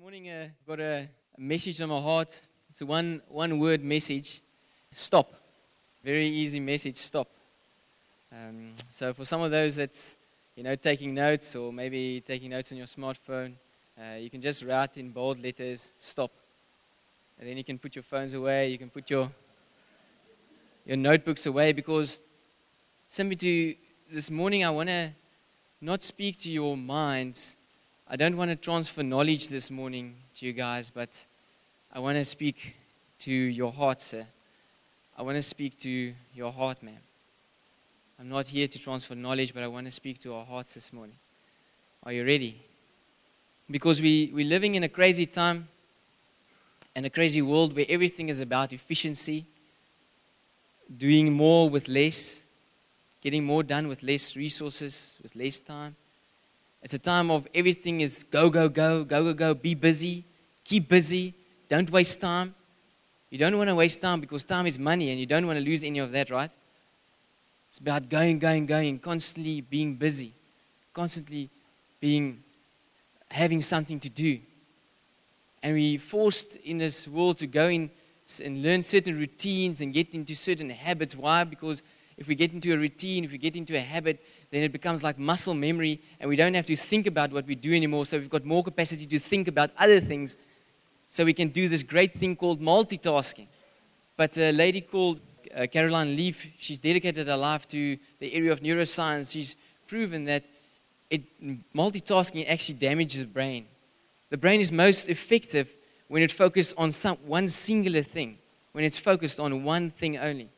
morning, uh, I've got a, a message on my heart. It's a one, one word message stop. Very easy message stop. Um, so, for some of those that's you know, taking notes or maybe taking notes on your smartphone, uh, you can just write in bold letters stop. And then you can put your phones away, you can put your, your notebooks away because simply to this morning, I want to not speak to your minds I don't want to transfer knowledge this morning to you guys, but I want to speak to your heart, sir. I want to speak to your heart, ma'am. I'm not here to transfer knowledge, but I want to speak to our hearts this morning. Are you ready? Because we, we're living in a crazy time and a crazy world where everything is about efficiency, doing more with less, getting more done with less resources, with less time. It's a time of everything is go, go, go, go, go, go. Be busy. Keep busy. Don't waste time. You don't want to waste time because time is money and you don't want to lose any of that, right? It's about going, going, going, constantly being busy, constantly being having something to do. And we're forced in this world to go in and learn certain routines and get into certain habits. Why? Because if we get into a routine, if we get into a habit, then it becomes like muscle memory, and we don't have to think about what we do anymore. So we've got more capacity to think about other things. So we can do this great thing called multitasking. But a lady called uh, Caroline Leaf, she's dedicated her life to the area of neuroscience. She's proven that it, multitasking actually damages the brain. The brain is most effective when it focuses on some, one singular thing, when it's focused on one thing only.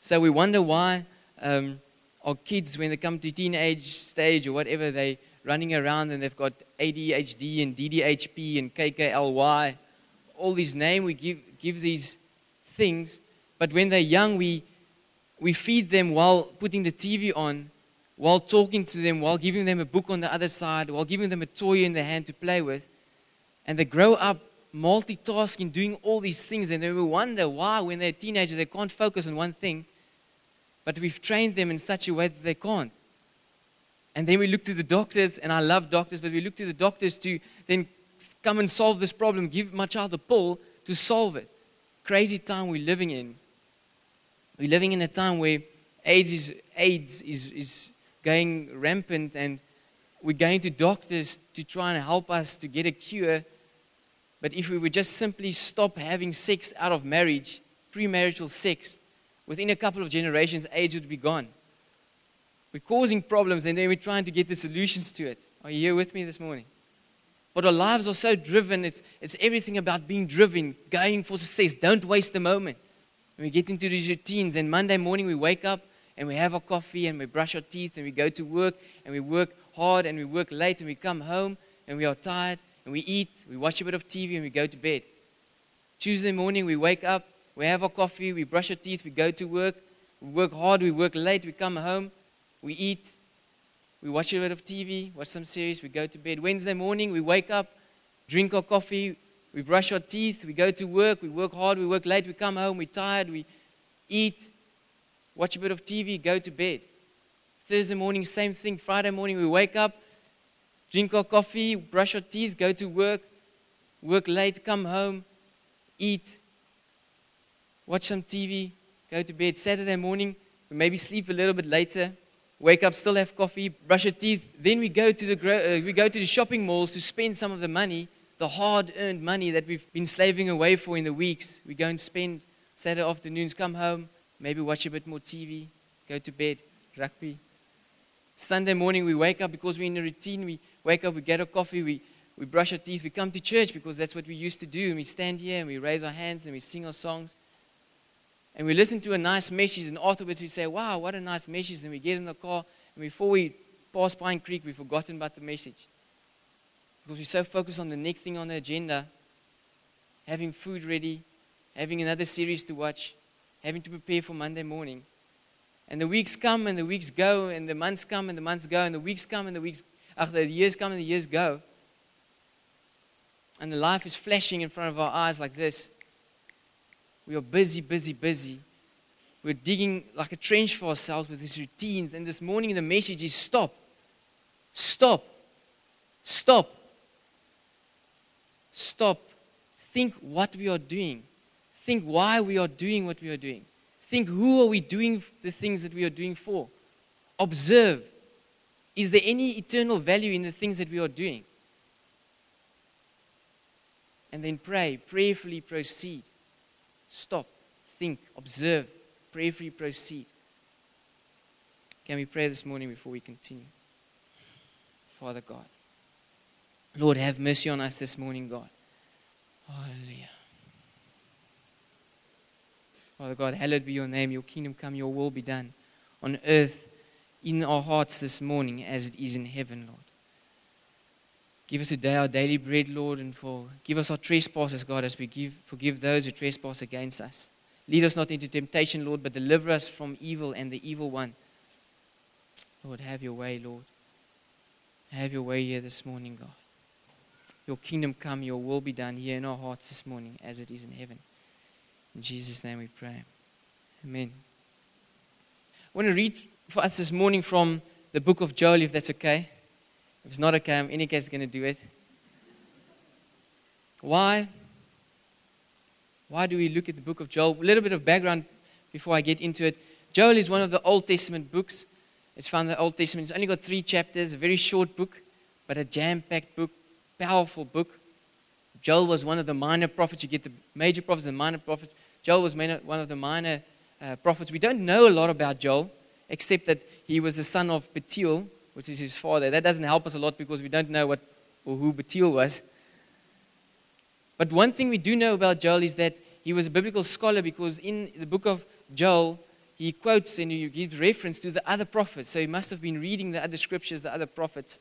So we wonder why um, or kids when they come to teenage stage or whatever, they running around and they've got ADHD and DDHP and KKLY, all these names we give, give these things. But when they're young, we, we feed them while putting the TV on, while talking to them, while giving them a book on the other side, while giving them a toy in their hand to play with. And they grow up multitasking, doing all these things, and they will wonder why, when they're teenagers, they can't focus on one thing but we've trained them in such a way that they can't. And then we look to the doctors, and I love doctors, but we look to the doctors to then come and solve this problem, give my child a pill to solve it. Crazy time we're living in. We're living in a time where AIDS is, AIDS is, is going rampant, and we're going to doctors to try and help us to get a cure. But if we would just simply stop having sex out of marriage, premarital sex, within a couple of generations, AIDS would be gone. We're causing problems and then we're trying to get the solutions to it. Are you here with me this morning? But our lives are so driven, it's, it's everything about being driven, going for success. Don't waste the moment. And we get into these routines, and Monday morning we wake up and we have our coffee and we brush our teeth and we go to work and we work hard and we work late and we come home and we are tired and we eat, we watch a bit of TV and we go to bed. Tuesday morning we wake up we have our coffee, we brush our teeth, we go to work, we work hard, we work late, we come home, we eat, we watch a bit of TV, watch some series, we go to bed. Wednesday morning, we wake up, drink our coffee, we brush our teeth, we go to work, we work hard, we work late, we come home, we're tired, we eat, watch a bit of TV, go to bed. Thursday morning, same thing. Friday morning, we wake up, drink our coffee, brush our teeth, go to work, work late, come home, eat, watch some TV, go to bed. Saturday morning, we maybe sleep a little bit later, wake up, still have coffee, brush your teeth. Then we go to the, uh, we go to the shopping malls to spend some of the money, the hard earned money that we've been slaving away for in the weeks. We go and spend Saturday afternoons, come home, maybe watch a bit more TV, go to bed, rugby. Sunday morning, we wake up because we're in a routine. We wake up, we get our coffee, we, we brush our teeth, we come to church because that's what we used to do. And we stand here and we raise our hands and we sing our songs and we listen to a nice message, and afterwards we say, Wow, what a nice message. And we get in the car, and before we pass Pine Creek, we've forgotten about the message. Because we're so focused on the next thing on the agenda having food ready, having another series to watch, having to prepare for Monday morning. And the weeks come and the weeks go, and the months come and the months go, and the weeks come and the weeks, ach, the years come and the years go. And the life is flashing in front of our eyes like this. We are busy, busy, busy. We're digging like a trench for ourselves with these routines. And this morning, the message is stop. Stop. Stop. stop, think what we are doing, think why we are doing what we are doing, think who are we doing the things that we are doing for, observe. Is there any eternal value in the things that we are doing? And then pray, prayerfully proceed. Stop, think, observe, prayerfully proceed. Can we pray this morning before we continue? Father God. Lord, have mercy on us this morning, God. Hallelujah. Father God, hallowed be your name, your kingdom come, your will be done on earth in our hearts this morning as it is in heaven, Lord. Give us today our daily bread, Lord, and for give us our trespasses, God, as we give, forgive those who trespass against us. Lead us not into temptation, Lord, but deliver us from evil and the evil one. Lord, have your way, Lord. Have your way here this morning, God. Your kingdom come, your will be done here in our hearts this morning as it is in heaven. In Jesus' name we pray. Amen. I want to read for us this morning from the book of Joel, if that's okay. If it's not okay, I'm in any case going to do it. Why? Why do we look at the book of Joel? A little bit of background before I get into it. Joel is one of the Old Testament books. It's found in the Old Testament. It's only got three chapters, a very short book, but a jam packed book, powerful book. Joel was one of the minor prophets. You get the major prophets and minor prophets. Joel was one of the minor uh, prophets. We don't know a lot about Joel, except that he was the son of Bethuel, which is his father. That doesn't help us a lot because we don't know what or who Bethuel was. But one thing we do know about Joel is that he was a biblical scholar because in the book of Joel, he quotes and he gives reference to the other prophets. So he must have been reading the other scriptures, the other prophets.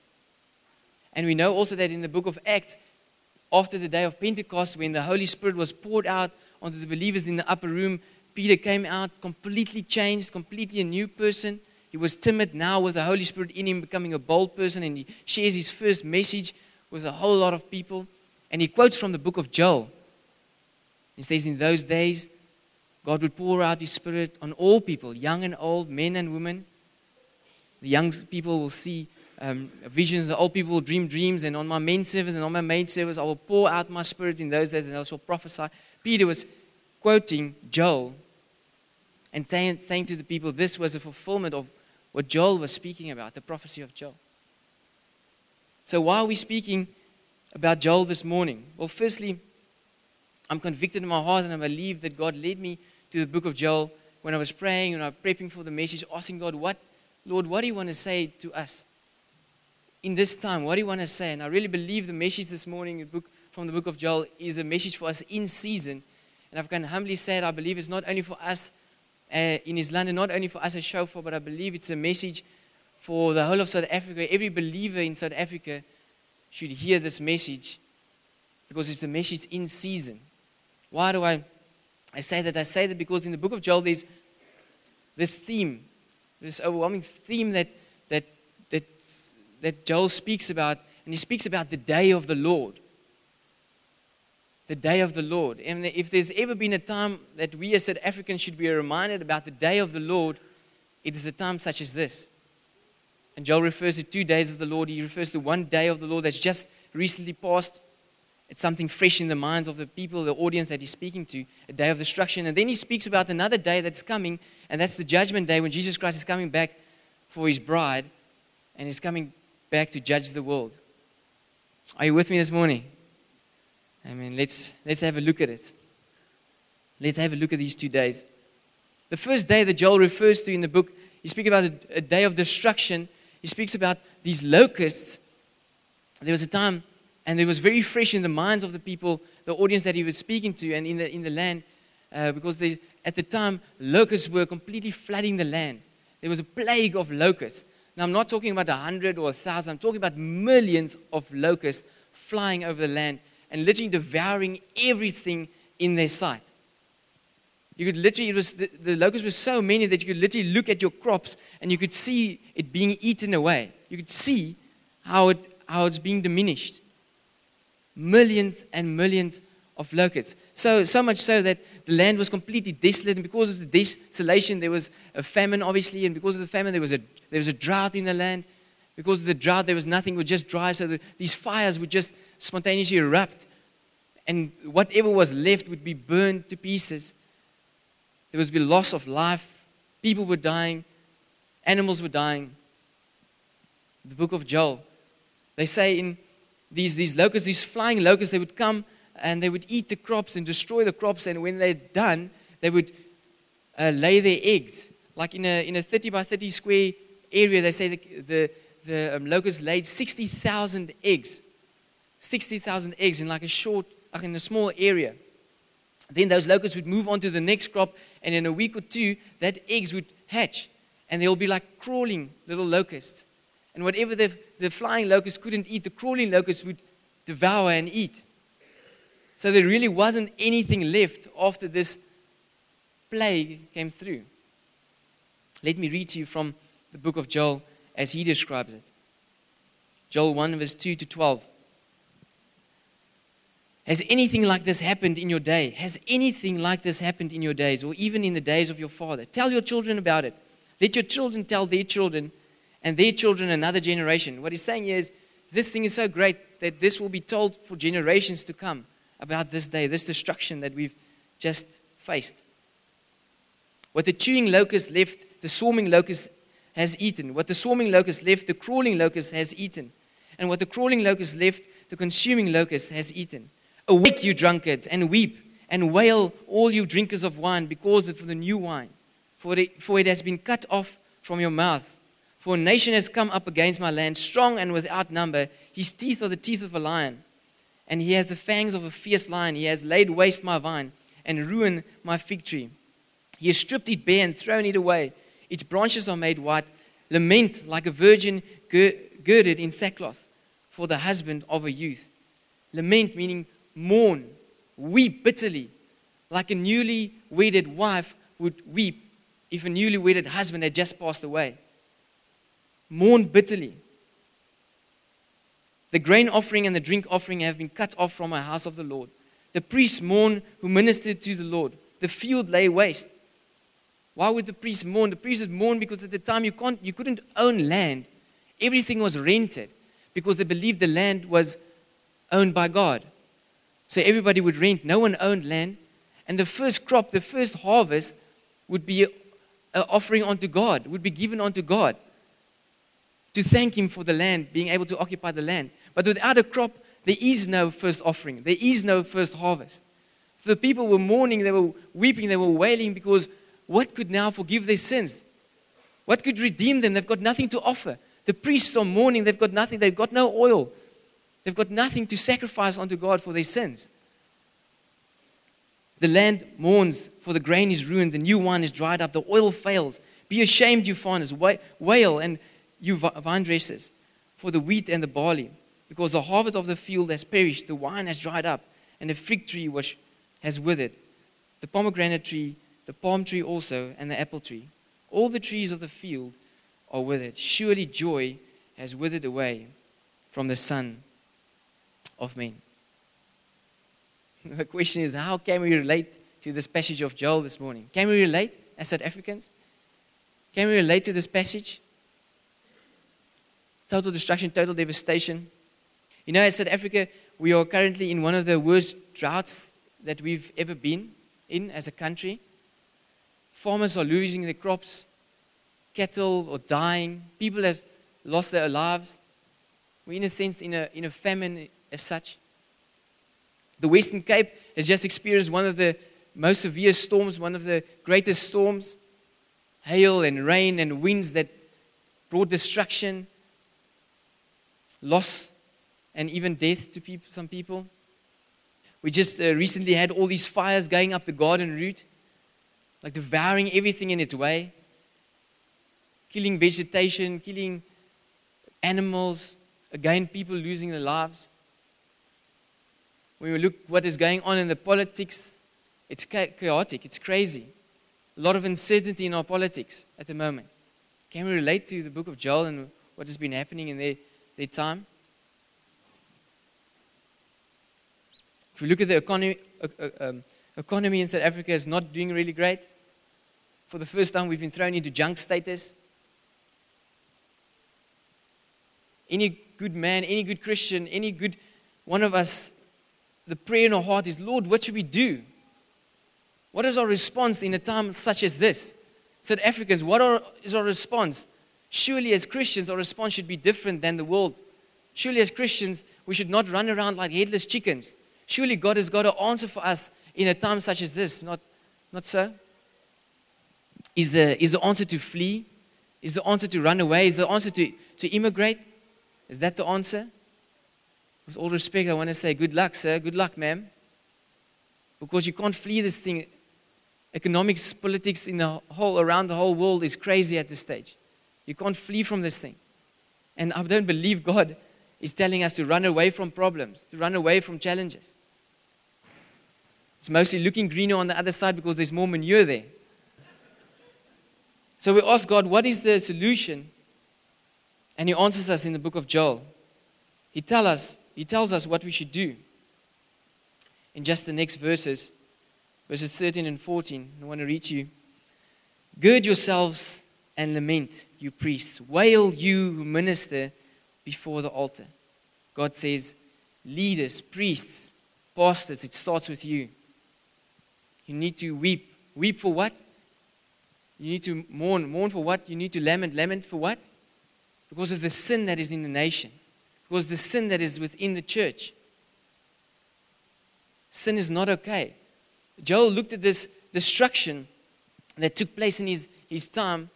And we know also that in the book of Acts, after the day of Pentecost, when the Holy Spirit was poured out onto the believers in the upper room, Peter came out completely changed, completely a new person. He was timid now with the Holy Spirit in him, becoming a bold person, and he shares his first message with a whole lot of people. And he quotes from the book of Joel. He says, In those days, God would pour out his Spirit on all people, young and old, men and women. The young people will see um, visions. The old people will dream dreams. And on my main service and on my main service, I will pour out my spirit in those days and I shall prophesy. Peter was quoting Joel and saying, saying to the people, this was a fulfillment of what Joel was speaking about, the prophecy of Joel. So, why are we speaking about Joel this morning? Well, firstly, I'm convicted in my heart and I believe that God led me to the book of Joel when I was praying and I was prepping for the message, asking God, what, Lord, what do you want to say to us? in this time? What do you want to say? And I really believe the message this morning the book, from the book of Joel is a message for us in season. And I can humbly say it, I believe it's not only for us uh, in East London, not only for us as Shofar, but I believe it's a message for the whole of South Africa. Every believer in South Africa should hear this message because it's a message in season. Why do I, I say that? I say that because in the book of Joel there's this theme, this overwhelming theme that that that Joel speaks about, and he speaks about the day of the Lord. The day of the Lord. And if there's ever been a time that we as South Africans should be reminded about the day of the Lord, it is a time such as this. And Joel refers to two days of the Lord. He refers to one day of the Lord that's just recently passed. It's something fresh in the minds of the people, the audience that he's speaking to, a day of destruction. And then he speaks about another day that's coming, and that's the judgment day when Jesus Christ is coming back for his bride, and he's coming back to judge the world. Are you with me this morning? I mean, let's, let's have a look at it. Let's have a look at these two days. The first day that Joel refers to in the book, he speaks about a, a day of destruction. He speaks about these locusts. There was a time, and it was very fresh in the minds of the people, the audience that he was speaking to, and in the, in the land, uh, because they, at the time, locusts were completely flooding the land. There was a plague of locusts. Now, I'm not talking about a hundred or a thousand, I'm talking about millions of locusts flying over the land and literally devouring everything in their sight. You could literally, it was, the, the locusts were so many that you could literally look at your crops and you could see it being eaten away. You could see how, it, how it's being diminished. Millions and millions of locusts. So, so much so that the land was completely desolate, and because of the desolation, there was a famine, obviously, and because of the famine, there was a, there was a drought in the land. Because of the drought, there was nothing, it was just dry, so the, these fires would just spontaneously erupt and whatever was left would be burned to pieces. There would be loss of life. People were dying. Animals were dying. The book of Joel. They say in these, these locusts, these flying locusts, they would come and they would eat the crops and destroy the crops. And when they're done, they would uh, lay their eggs. Like in a, in a 30 by 30 square area, they say the, the, the um, locusts laid 60,000 eggs. 60,000 eggs in like a short, like in a small area. Then those locusts would move on to the next crop, and in a week or two, that eggs would hatch, and they'll be like crawling little locusts. And whatever the, the flying locusts couldn't eat, the crawling locusts would devour and eat. So there really wasn't anything left after this plague came through. Let me read to you from the book of Joel as he describes it. Joel 1, verse 2 to 12. Has anything like this happened in your day? Has anything like this happened in your days, or even in the days of your father? Tell your children about it. Let your children tell their children, and their children another generation. What he's saying is, this thing is so great that this will be told for generations to come about this day, this destruction that we've just faced. What the chewing locust left, the swarming locust has eaten. What the swarming locust left, the crawling locust has eaten. And what the crawling locust left, the consuming locust has eaten. Awake, you drunkards, and weep, and wail, all you drinkers of wine, because of the new wine. For it, for it has been cut off from your mouth. For a nation has come up against my land, strong and without number. His teeth are the teeth of a lion, and he has the fangs of a fierce lion. He has laid waste my vine and ruined my fig tree. He has stripped it bare and thrown it away. Its branches are made white. Lament like a virgin girded in sackcloth for the husband of a youth. Lament meaning mourn, weep bitterly, like a newly wedded wife would weep if a newly wedded husband had just passed away. Mourn bitterly. The grain offering and the drink offering have been cut off from the house of the Lord. The priests mourn who ministered to the Lord. The field lay waste. Why would the priests mourn? The priests would mourn because at the time you, can't, you couldn't own land. Everything was rented because they believed the land was owned by God. So everybody would rent. No one owned land. And the first crop, the first harvest, would be an offering unto God, would be given unto God to thank Him for the land, being able to occupy the land. But without a crop, there is no first offering, there is no first harvest. So the people were mourning, they were weeping, they were wailing because what could now forgive their sins? What could redeem them? They've got nothing to offer. The priests are mourning, they've got nothing, they've got no oil. They've got nothing to sacrifice unto God for their sins. The land mourns, for the grain is ruined, the new wine is dried up, the oil fails. Be ashamed, you farmers, wail, and you vine dressers, for the wheat and the barley, because the harvest of the field has perished, the wine has dried up, and the fig tree was, has withered, the pomegranate tree, the palm tree also, and the apple tree. All the trees of the field are withered. Surely joy has withered away from the Son of men. The question is, how can we relate to this passage of Joel this morning? Can we relate as South Africans? Can we relate to this passage? Total destruction, total devastation. You know, as South Africa, we are currently in one of the worst droughts that we've ever been in as a country. Farmers are losing their crops, cattle are dying, people have lost their lives. We're, in a sense, in a, in a famine as such. The Western Cape has just experienced one of the most severe storms, one of the greatest storms hail and rain and winds that brought destruction, loss, and even death to people, some people. We just uh, recently had all these fires going up the garden route, like devouring everything in its way, killing vegetation, killing animals, again, people losing their lives when we look what is going on in the politics, it's chaotic, it's crazy. A lot of uncertainty in our politics at the moment. Can we relate to the book of Joel and what has been happening in their, their time? If we look at the economy, uh, uh, um, economy in South Africa is not doing really great. For the first time, we've been thrown into junk status. Any good man, any good Christian, any good one of us the prayer in our heart is, Lord, what should we do? What is our response in a time such as this? South Africans, what are, is our response? Surely, as Christians, our response should be different than the world. Surely, as Christians, we should not run around like headless chickens. Surely, God has got an answer for us in a time such as this. Not, not so? Is the, is the answer to flee? Is the answer to run away? Is the answer to, to immigrate? Is that the answer? With all respect, I want to say good luck, sir. Good luck, ma'am. Because you can't flee this thing. Economics, politics in the whole, around the whole world is crazy at this stage. You can't flee from this thing. And I don't believe God is telling us to run away from problems, to run away from challenges. It's mostly looking greener on the other side because there's more manure there. So we ask God, what is the solution? And He answers us in the book of Joel. He, tell us, he tells us what we should do. In just the next verses, verses 13 and 14, I want to read to you. Gird yourselves and lament, you priests. Wail, you who minister before the altar. God says, leaders, priests, pastors, it starts with you. You need to weep. Weep for what? You need to mourn. Mourn for what? You need to lament. Lament for what? Because of the sin that is in the nation. Because the sin that is within the church. Sin is not okay. Joel looked at this destruction that took place in his, his time,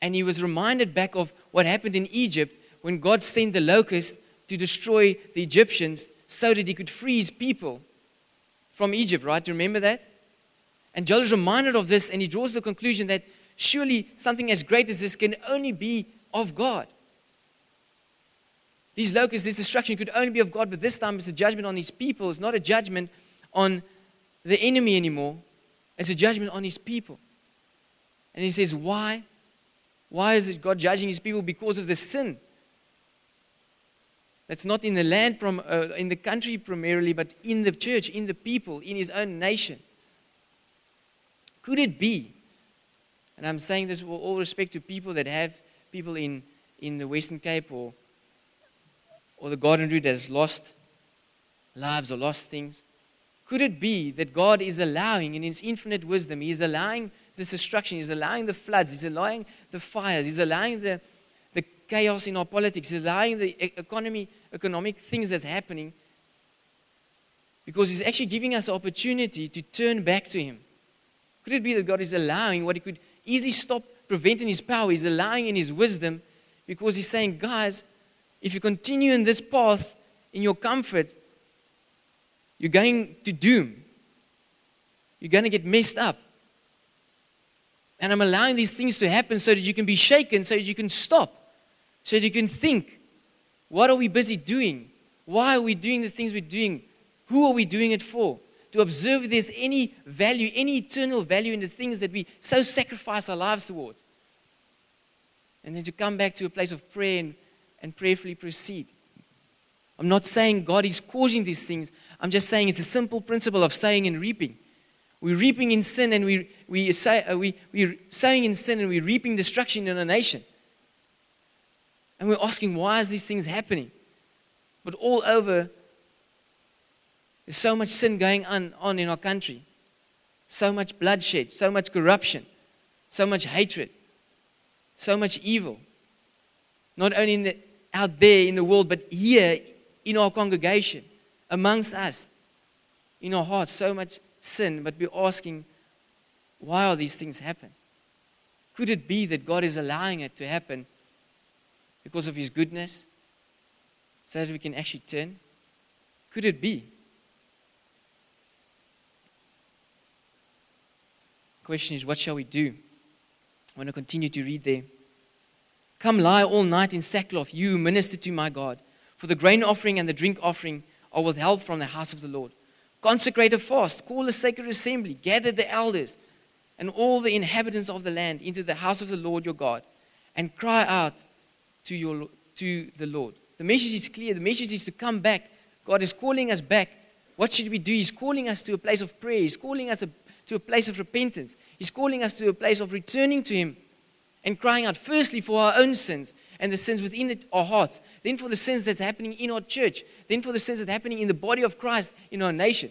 and he was reminded back of what happened in Egypt when God sent the locust to destroy the Egyptians so that he could free his people from Egypt, right? Do you remember that? And Joel is reminded of this and he draws the conclusion that surely something as great as this can only be of God. These locusts, this destruction could only be of God, but this time it's a judgment on his people. It's not a judgment on the enemy anymore, it's a judgment on his people. And he says, Why? Why is it God judging his people? Because of the sin. That's not in the land, from, uh, in the country primarily, but in the church, in the people, in his own nation. Could it be? And I'm saying this with all respect to people that have people in, in the Western Cape or, or the Garden Route that has lost lives or lost things. Could it be that God is allowing, in His infinite wisdom, He is allowing this destruction, He's allowing the floods, He's allowing the fires, He's allowing the, the chaos in our politics, He's allowing the economy, economic things that's happening because He's actually giving us an opportunity to turn back to Him. Could it be that God is allowing what He could easily stop, preventing His power? He's allowing in His wisdom because He's saying, guys, if you continue in this path in your comfort, you're going to doom. You're going to get messed up. And I'm allowing these things to happen so that you can be shaken, so that you can stop, so that you can think, what are we busy doing? Why are we doing the things we're doing? Who are we doing it for? To observe if there's any value, any eternal value in the things that we so sacrifice our lives towards. And then to come back to a place of prayer and, and prayerfully proceed. I'm not saying God is causing these things. I'm just saying it's a simple principle of sowing and reaping. We're reaping in sin and we, we say, uh, we, we're sowing in sin and we're reaping destruction in a nation. And we're asking, why is these things happening? But all over there's so much sin going on, on in our country, so much bloodshed, so much corruption, so much hatred, so much evil. Not only the, out there in the world, but here in our congregation, amongst us, in our hearts, so much sin. But we're asking, why are these things happen? Could it be that God is allowing it to happen because of His goodness, so that we can actually turn? Could it be? Question is, what shall we do? I want to continue to read there. Come lie all night in sackcloth, you minister to my God. For the grain offering and the drink offering are withheld from the house of the Lord. Consecrate a fast, call a sacred assembly, gather the elders and all the inhabitants of the land into the house of the Lord your God, and cry out to, your, to the Lord. The message is clear. The message is to come back. God is calling us back. What should we do? He's calling us to a place of prayer. He's calling us a to a place of repentance. He's calling us to a place of returning to Him and crying out, firstly, for our own sins, and the sins within it, our hearts, then for the sins that's happening in our church, then for the sins that's happening in the body of Christ in our nation.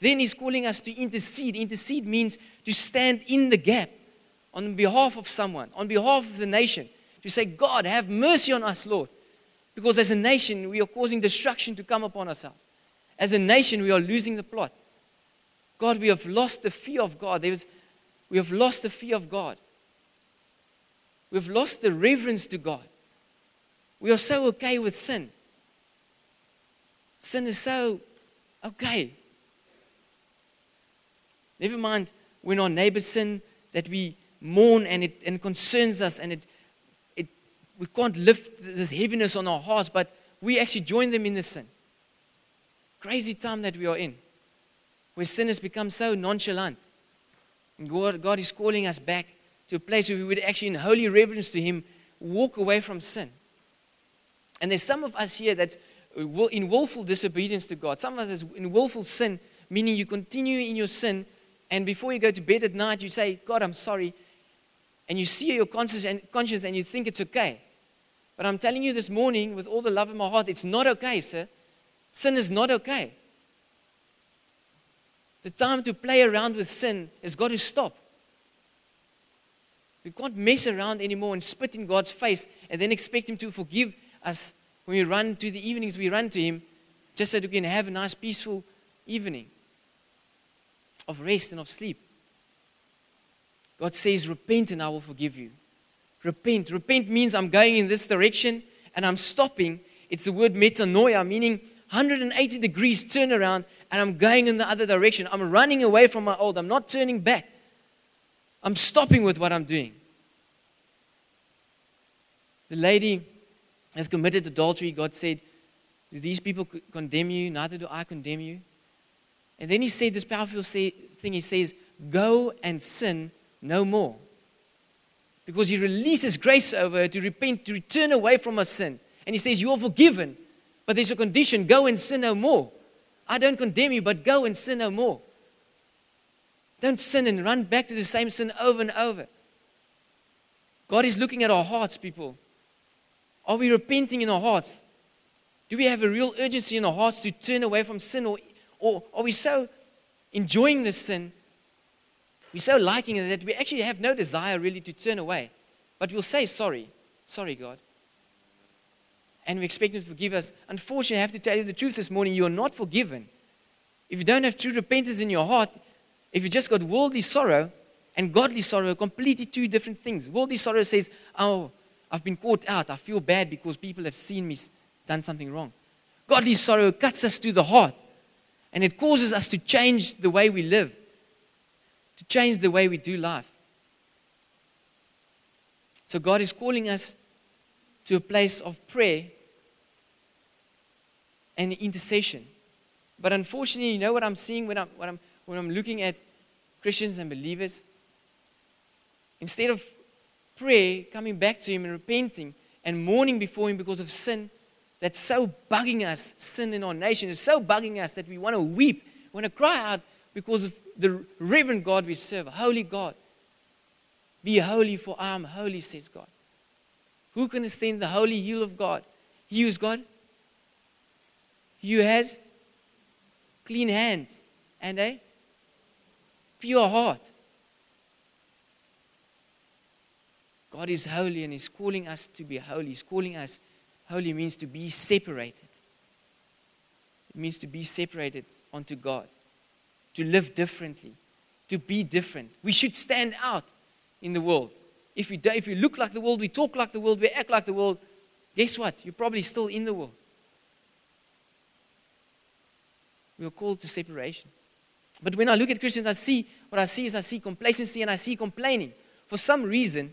Then He's calling us to intercede. Intercede means to stand in the gap on behalf of someone, on behalf of the nation, to say, God, have mercy on us, Lord. Because as a nation, we are causing destruction to come upon ourselves. As a nation, we are losing the plot. God, we have lost the fear of God. There's, we have lost the fear of God. We've lost the reverence to God. We are so okay with sin. Sin is so okay. Never mind when our neighbors sin that we mourn and it and concerns us and it, it we can't lift this heaviness on our hearts, but we actually join them in the sin. Crazy time that we are in, where sin has become so nonchalant. God, God is calling us back to a place where we would actually, in holy reverence to Him, walk away from sin. And there's some of us here that's in willful disobedience to God. Some of us is in willful sin, meaning you continue in your sin, and before you go to bed at night, you say, God, I'm sorry. And you see your conscience and, conscience and you think it's okay. But I'm telling you this morning, with all the love in my heart, it's not okay, sir. Sin is not okay. The time to play around with sin has got to stop. We can't mess around anymore and spit in God's face and then expect Him to forgive us when we run to the evenings, we run to Him just so that we can have a nice, peaceful evening of rest and of sleep. God says, Repent and I will forgive you. Repent. Repent means I'm going in this direction and I'm stopping. It's the word metanoia, meaning 180 degrees turnaround and I'm going in the other direction. I'm running away from my old. I'm not turning back. I'm stopping with what I'm doing. The lady has committed adultery. God said, Do these people condemn you? Neither do I condemn you. And then he said this powerful thing. He says, Go and sin no more. Because he releases grace over her to repent, to return away from her sin. And he says, You are forgiven, but there's a condition go and sin no more. I don't condemn you, but go and sin no more. Don't sin and run back to the same sin over and over. God is looking at our hearts, people. Are we repenting in our hearts? Do we have a real urgency in our hearts to turn away from sin? Or, or are we so enjoying this sin? We're so liking it that we actually have no desire really to turn away. But we'll say sorry. Sorry, God. And we expect Him to forgive us. Unfortunately, I have to tell you the truth this morning. You are not forgiven. If you don't have true repentance in your heart, if you just got worldly sorrow and godly sorrow are completely two different things. Worldly sorrow says, Oh, I've been caught out. I feel bad because people have seen me done something wrong. Godly sorrow cuts us to the heart and it causes us to change the way we live, to change the way we do life. So God is calling us to a place of prayer and intercession. But unfortunately, you know what I'm seeing when I'm, when I'm when I'm looking at Christians and believers, instead of prayer, coming back to Him and repenting and mourning before Him because of sin that's so bugging us, sin in our nation is so bugging us that we want to weep, we want to cry out because of the reverend God we serve, holy God. Be holy, for I am holy, says God. Who can stand the holy heel of God? He is God. He has clean hands and a pure heart. God is holy and He's calling us to be holy. He's calling us, holy means to be separated. It means to be separated unto God, to live differently, to be different. We should stand out in the world. If we, do, if we look like the world, we talk like the world, we act like the world, guess what? You're probably still in the world. We are called to separation. But when I look at Christians, I see what I see is I see complacency and I see complaining. For some reason,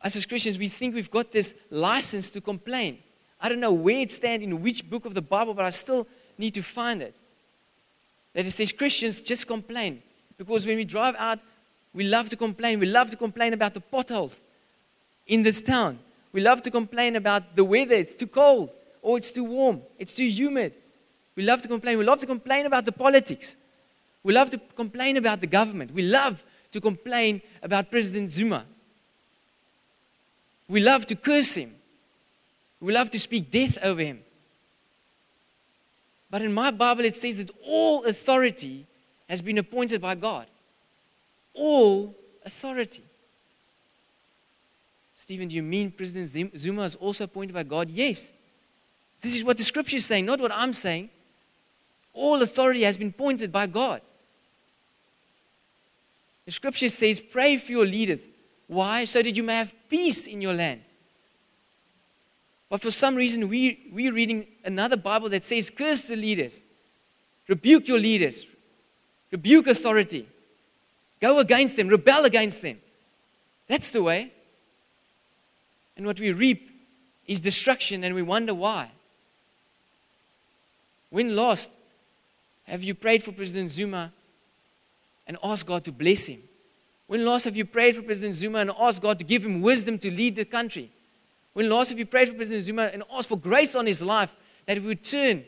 us as Christians, we think we've got this license to complain. I don't know where it stands in which book of the Bible, but I still need to find it. That it says Christians just complain. Because when we drive out, we love to complain. We love to complain about the potholes in this town. We love to complain about the weather. It's too cold, or it's too warm, it's too humid. We love to complain. We love to complain about the politics. We love to complain about the government. We love to complain about President Zuma. We love to curse him. We love to speak death over him. But in my Bible, it says that all authority has been appointed by God. All authority. Stephen, do you mean President Zuma is also appointed by God? Yes. This is what the scripture is saying, not what I'm saying. All authority has been appointed by God. The scripture says, Pray for your leaders. Why? So that you may have peace in your land. But for some reason, we, we're reading another Bible that says, Curse the leaders, rebuke your leaders, rebuke authority, go against them, rebel against them. That's the way. And what we reap is destruction, and we wonder why. When last have you prayed for President Zuma and asked God to bless him? When last have you prayed for President Zuma and asked God to give him wisdom to lead the country? When last have you prayed for President Zuma and asked for grace on his life that he would turn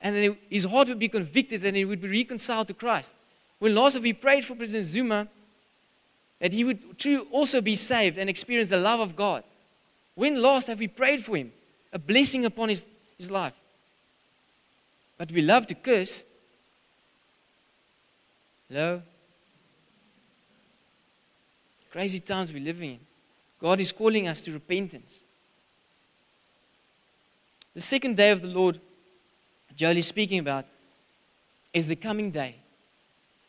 and his heart would be convicted and he would be reconciled to Christ? When last have you prayed for President Zuma that he would too also be saved and experience the love of God? When last have we prayed for him? A blessing upon his, his life. But we love to curse. Hello? Crazy times we're living in. God is calling us to repentance. The second day of the Lord, Joel is speaking about, is the coming day.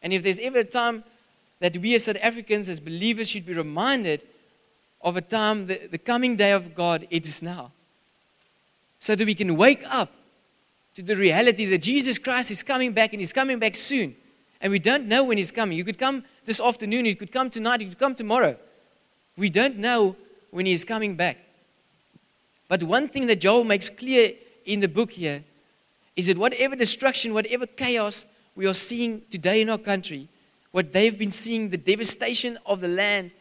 And if there's ever a time that we as South Africans, as believers, should be reminded of a time, the, the coming day of God, it is now. So that we can wake up to the reality that Jesus Christ is coming back and He's coming back soon. And we don't know when He's coming. You could come this afternoon, you could come tonight, you could come tomorrow. We don't know when He is coming back. But one thing that Joel makes clear in the book here is that whatever destruction, whatever chaos we are seeing today in our country, what they've been seeing, the devastation of the land,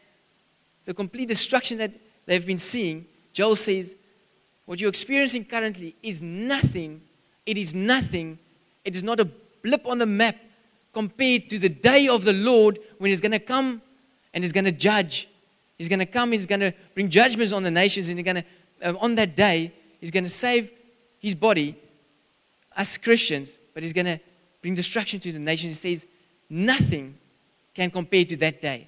the complete destruction that they've been seeing, Joel says, what you're experiencing currently is nothing. It is nothing. It is not a blip on the map compared to the day of the Lord when He's going to come and He's going to judge. He's going to come, He's going to bring judgments on the nations, and He's going to, um, on that day, He's going to save His body, us Christians, but He's going to bring destruction to the nations. He says, nothing can compare to that day.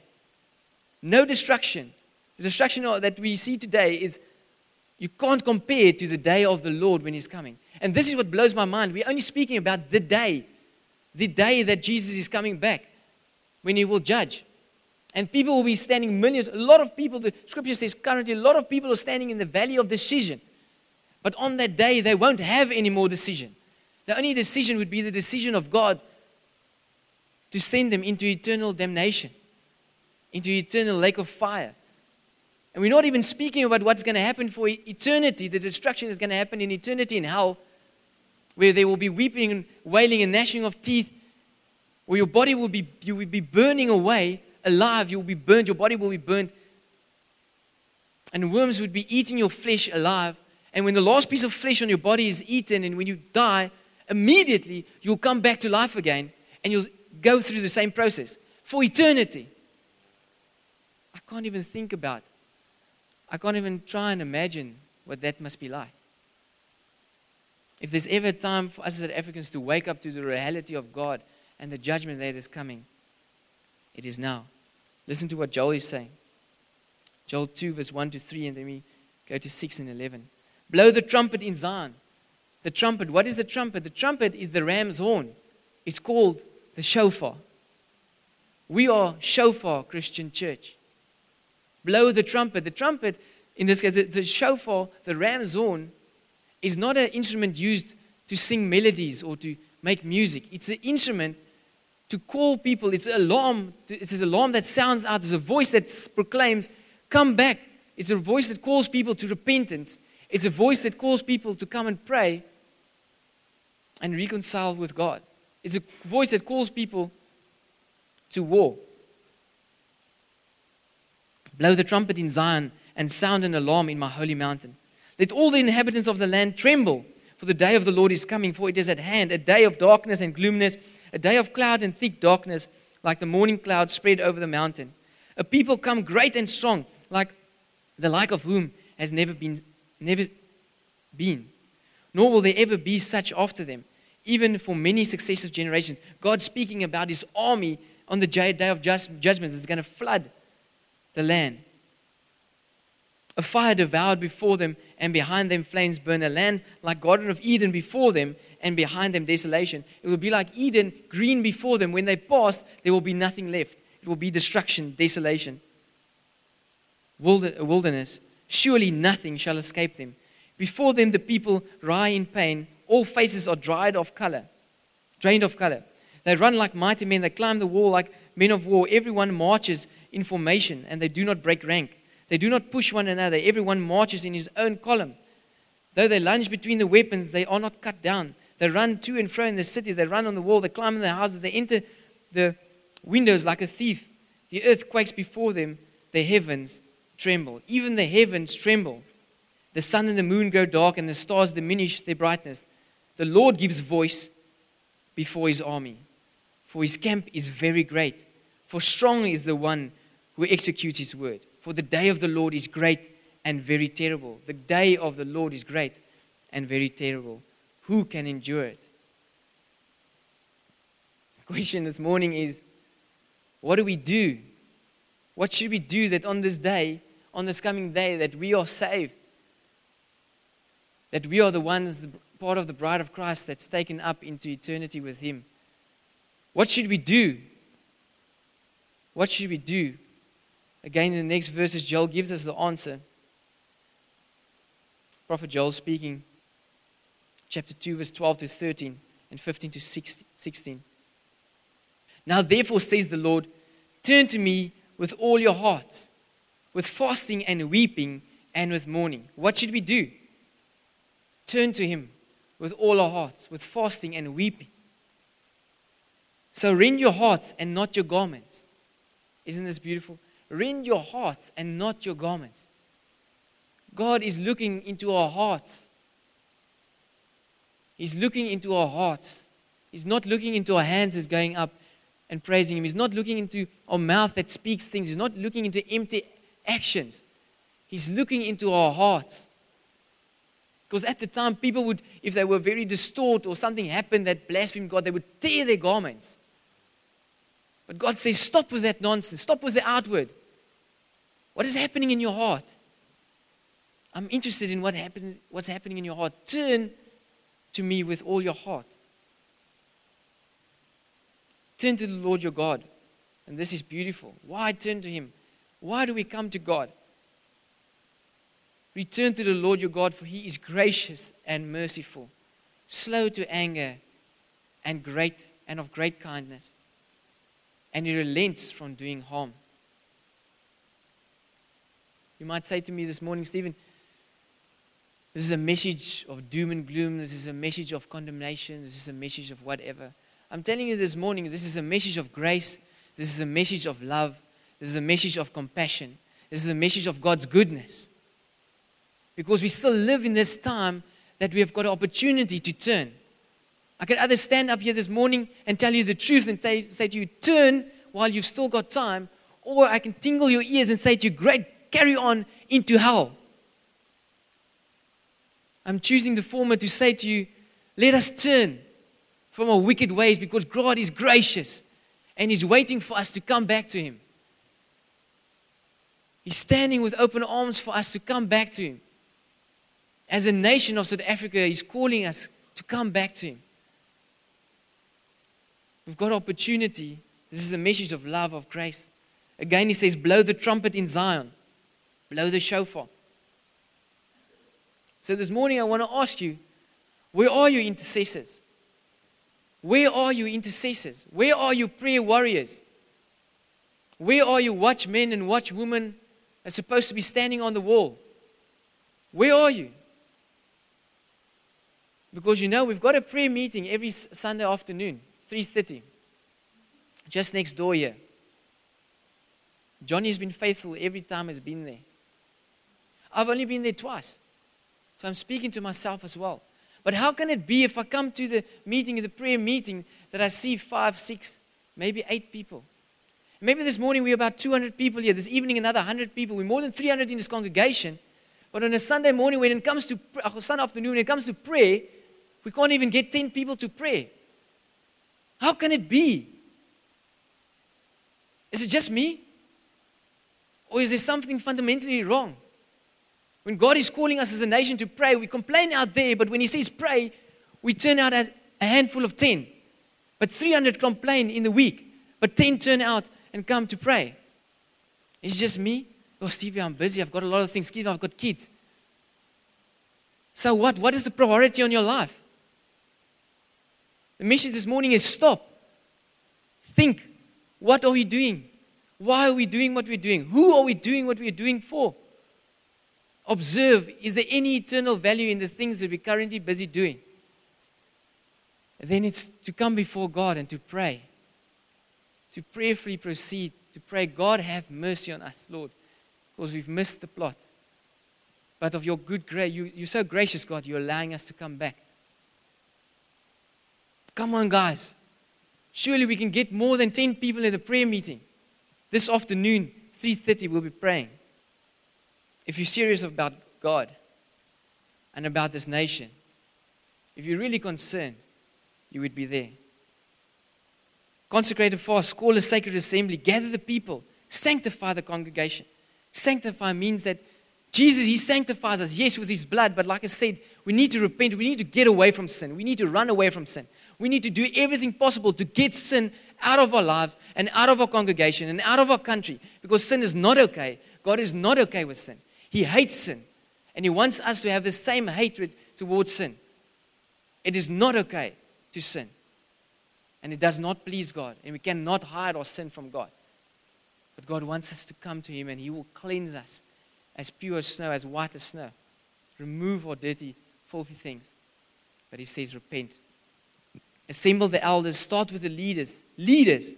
No destruction. The destruction that we see today is you can't compare to the day of the Lord when He's coming. And this is what blows my mind. We're only speaking about the day, the day that Jesus is coming back, when He will judge. And people will be standing, millions, a lot of people, the scripture says currently, a lot of people are standing in the valley of decision. But on that day, they won't have any more decision. The only decision would be the decision of God to send them into eternal damnation into eternal lake of fire. And we're not even speaking about what's going to happen for eternity, the destruction is going to happen in eternity in hell, where there will be weeping and wailing and gnashing of teeth, where your body will be, you will be burning away alive, you will be burned, your body will be burned, and worms would be eating your flesh alive. And when the last piece of flesh on your body is eaten, and when you die, immediately you'll come back to life again, and you'll go through the same process for eternity. I can't even think about. I can't even try and imagine what that must be like. If there's ever a time for us as Africans to wake up to the reality of God and the judgment that is coming, it is now. Listen to what Joel is saying. Joel 2, verse 1 to 3, and then we go to 6 and 11. Blow the trumpet in Zion. The trumpet, what is the trumpet? The trumpet is the ram's horn. It's called the shofar. We are shofar Christian church blow the trumpet. The trumpet, in this case, the, the shofar, the ram's horn, is not an instrument used to sing melodies or to make music. It's an instrument to call people. It's an alarm. It's an alarm that sounds out. It's a voice that proclaims, "Come back." It's a voice that calls people to repentance. It's a voice that calls people to come and pray and reconcile with God. It's a voice that calls people to war. Blow the trumpet in Zion and sound an alarm in my holy mountain. Let all the inhabitants of the land tremble, for the day of the Lord is coming, for it is at hand, a day of darkness and gloominess, a day of cloud and thick darkness, like the morning cloud spread over the mountain. A people come great and strong, like the like of whom has never been, never, been, nor will there ever be such after them, even for many successive generations. God speaking about his army on the day of judgment is going to flood the land. A fire devoured before them, and behind them flames burn. A land like Garden of Eden before them, and behind them desolation. It will be like Eden, green before them. When they pass, there will be nothing left. It will be destruction, desolation, wilderness. Surely nothing shall escape them. Before them, the people writhe in pain. All faces are dried of color, drained of color. They run like mighty men. They climb the wall like men of war. Everyone marches in formation, and they do not break rank. They do not push one another. Everyone marches in his own column. Though they lunge between the weapons, they are not cut down. They run to and fro in the city. They run on the wall. They climb in the houses. They enter the windows like a thief. The earth quakes before them. The heavens tremble. Even the heavens tremble. The sun and the moon grow dark, and the stars diminish their brightness. The Lord gives voice before his army. For his camp is very great. For strong is the one who executes his word. For the day of the Lord is great and very terrible. The day of the Lord is great and very terrible. Who can endure it? The question this morning is what do we do? What should we do that on this day, on this coming day, that we are saved? That we are the ones, part of the bride of Christ that's taken up into eternity with Him. What should we do? What should we do? Again, in the next verses, Joel gives us the answer. Prophet Joel speaking chapter 2, verse 12 to 13, and 15 to 16. Now, therefore, says the Lord, turn to me with all your heart, with fasting and weeping and with mourning. What should we do? Turn to Him with all our hearts, with fasting and weeping. So rend your hearts and not your garments. Isn't this beautiful? Rend your hearts and not your garments. God is looking into our hearts. He's looking into our hearts. He's not looking into our hands as going up and praising Him. He's not looking into our mouth that speaks things. He's not looking into empty actions. He's looking into our hearts. Because at the time, people would, if they were very distorted or something happened that blasphemed God, they would tear their garments. But God says, stop with that nonsense. Stop with the outward. What is happening in your heart? I'm interested in what happen, what's happening in your heart. Turn to me with all your heart. Turn to the Lord your God. And this is beautiful. Why turn to Him? Why do we come to God? Return to the Lord your God, for He is gracious and merciful, slow to anger, and great and of great kindness. And He relents from doing harm. You might say to me this morning, Stephen, this is a message of doom and gloom. This is a message of condemnation. This is a message of whatever. I'm telling you this morning, this is a message of grace. This is a message of love. This is a message of compassion. This is a message of God's goodness. Because we still live in this time that we have got an opportunity to turn. I can either stand up here this morning and tell you the truth and say, say to you, turn while you've still got time, or I can tingle your ears and say to you, great, carry on into hell. I'm choosing the former to say to you, let us turn from our wicked ways because God is gracious and He's waiting for us to come back to Him. He's standing with open arms for us to come back to Him. As a nation of South Africa, He's calling us to come back to Him. We've got opportunity. This is a message of love, of grace. Again, He says, Blow the trumpet in Zion, blow the shofar. So this morning, I want to ask you where are your intercessors? Where are you intercessors? Where are you prayer warriors? Where are you watchmen and watchwomen are supposed to be standing on the wall? Where are you? Because you know we've got a prayer meeting every Sunday afternoon, 3:30. Just next door here. Johnny has been faithful every time he's been there. I've only been there twice. So I'm speaking to myself as well. But how can it be if I come to the meeting, the prayer meeting, that I see five, six, maybe eight people? Maybe this morning we're about 200 people here. This evening, another 100 people. We're more than 300 in this congregation. But on a Sunday morning, when it comes to Sunday afternoon, when it comes to prayer, we can't even get 10 people to pray. How can it be? Is it just me? Or is there something fundamentally wrong? When God is calling us as a nation to pray, we complain out there, but when He says pray, we turn out as a handful of 10. But 300 complain in the week, but 10 turn out and come to pray. It's just me. Oh, Stevie, I'm busy. I've got a lot of things. Stevie, I've got kids. So what? What is the priority on your life? The message this morning is stop. Think. What are we doing? Why are we doing what we're doing? Who are we doing what we're doing for? Observe is there any eternal value in the things that we're currently busy doing? And then it's to come before God and to pray. To prayerfully proceed, to pray, God, have mercy on us, Lord, because we've missed the plot. But of your good grace, you, you're so gracious, God, you're allowing us to come back. Come on, guys. Surely we can get more than 10 people at a prayer meeting. This afternoon, 3:30, we'll be praying. If you're serious about God and about this nation, if you're really concerned, you would be there. Consecrate a fast, call a sacred assembly, gather the people, sanctify the congregation. Sanctify means that Jesus, He sanctifies us, yes, with His blood, but like I said, we need to repent. We need to get away from sin. We need to run away from sin. We need to do everything possible to get sin out of our lives and out of our congregation and out of our country because sin is not okay. God is not okay with sin. He hates sin. And He wants us to have the same hatred towards sin. It is not okay to sin. And it does not please God. And we cannot hide our sin from God. But God wants us to come to Him and He will cleanse us as pure as snow, as white as snow. Remove our dirty, filthy things. But He says, repent. Assemble the elders. Start with the leaders. Leaders.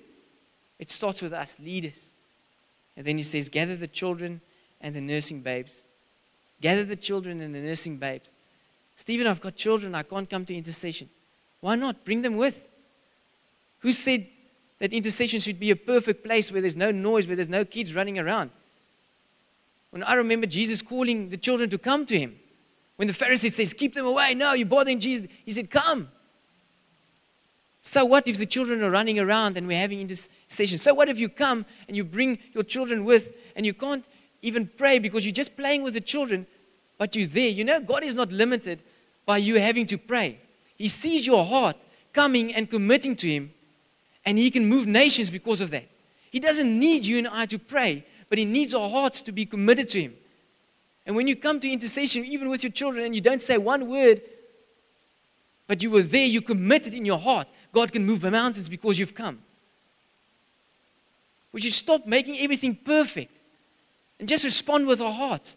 It starts with us, leaders. And then He says, gather the children and the nursing babes. Gather the children and the nursing babes. Stephen, I've got children. I can't come to intercession. Why not? Bring them with. Who said that intercession should be a perfect place where there's no noise, where there's no kids running around? When I remember Jesus calling the children to come to him, when the Pharisee says, Keep them away, no, you're bothering Jesus, he said, Come. So what if the children are running around and we're having intercession? So what if you come and you bring your children with and you can't even pray because you're just playing with the children, but you're there. You know, God is not limited by you having to pray. He sees your heart coming and committing to Him, and He can move nations because of that. He doesn't need you and I to pray, but He needs our hearts to be committed to Him. And when you come to intercession, even with your children, and you don't say one word, but you were there, you committed in your heart, God can move the mountains because you've come. Would you stop making everything perfect? And just respond with our heart.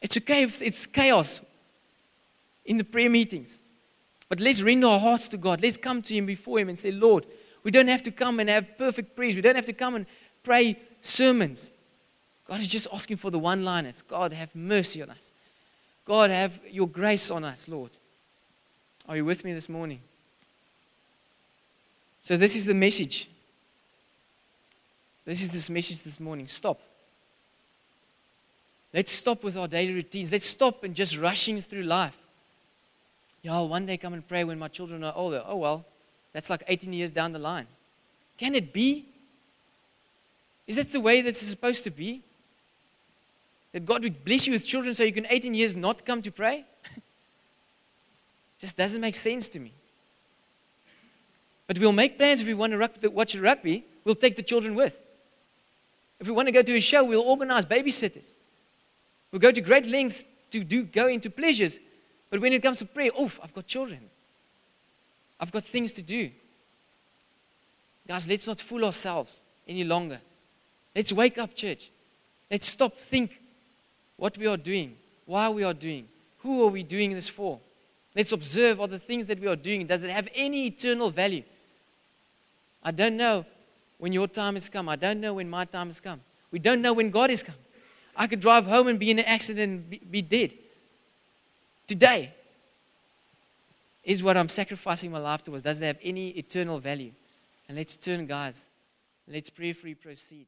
It's okay if it's chaos in the prayer meetings. But let's render our hearts to God. Let's come to Him before Him and say, Lord, we don't have to come and have perfect prayers. We don't have to come and pray sermons. God is just asking for the one liners. God, have mercy on us. God, have your grace on us, Lord. Are you with me this morning? So, this is the message. This is this message this morning. Stop. Let's stop with our daily routines. Let's stop and just rushing through life. Yeah, I'll one day come and pray when my children are older. Oh, well, that's like 18 years down the line. Can it be? Is that the way that's supposed to be? That God would bless you with children so you can 18 years not come to pray? Just doesn't make sense to me. But we'll make plans if we want to watch rugby, we'll take the children with. If we want to go to a show, we'll organize babysitters. We'll go to great lengths to do, go into pleasures. But when it comes to prayer, oh, I've got children. I've got things to do. Guys, let's not fool ourselves any longer. Let's wake up, church. Let's stop, think what we are doing, why we are doing, who are we doing this for. Let's observe all the things that we are doing. Does it have any eternal value? I don't know when your time has come. I don't know when my time has come. We don't know when God has come. I could drive home and be in an accident and be, dead. Today is what I'm sacrificing my life towards. Does it have any eternal value? And let's turn, guys. Let's prayerfully proceed.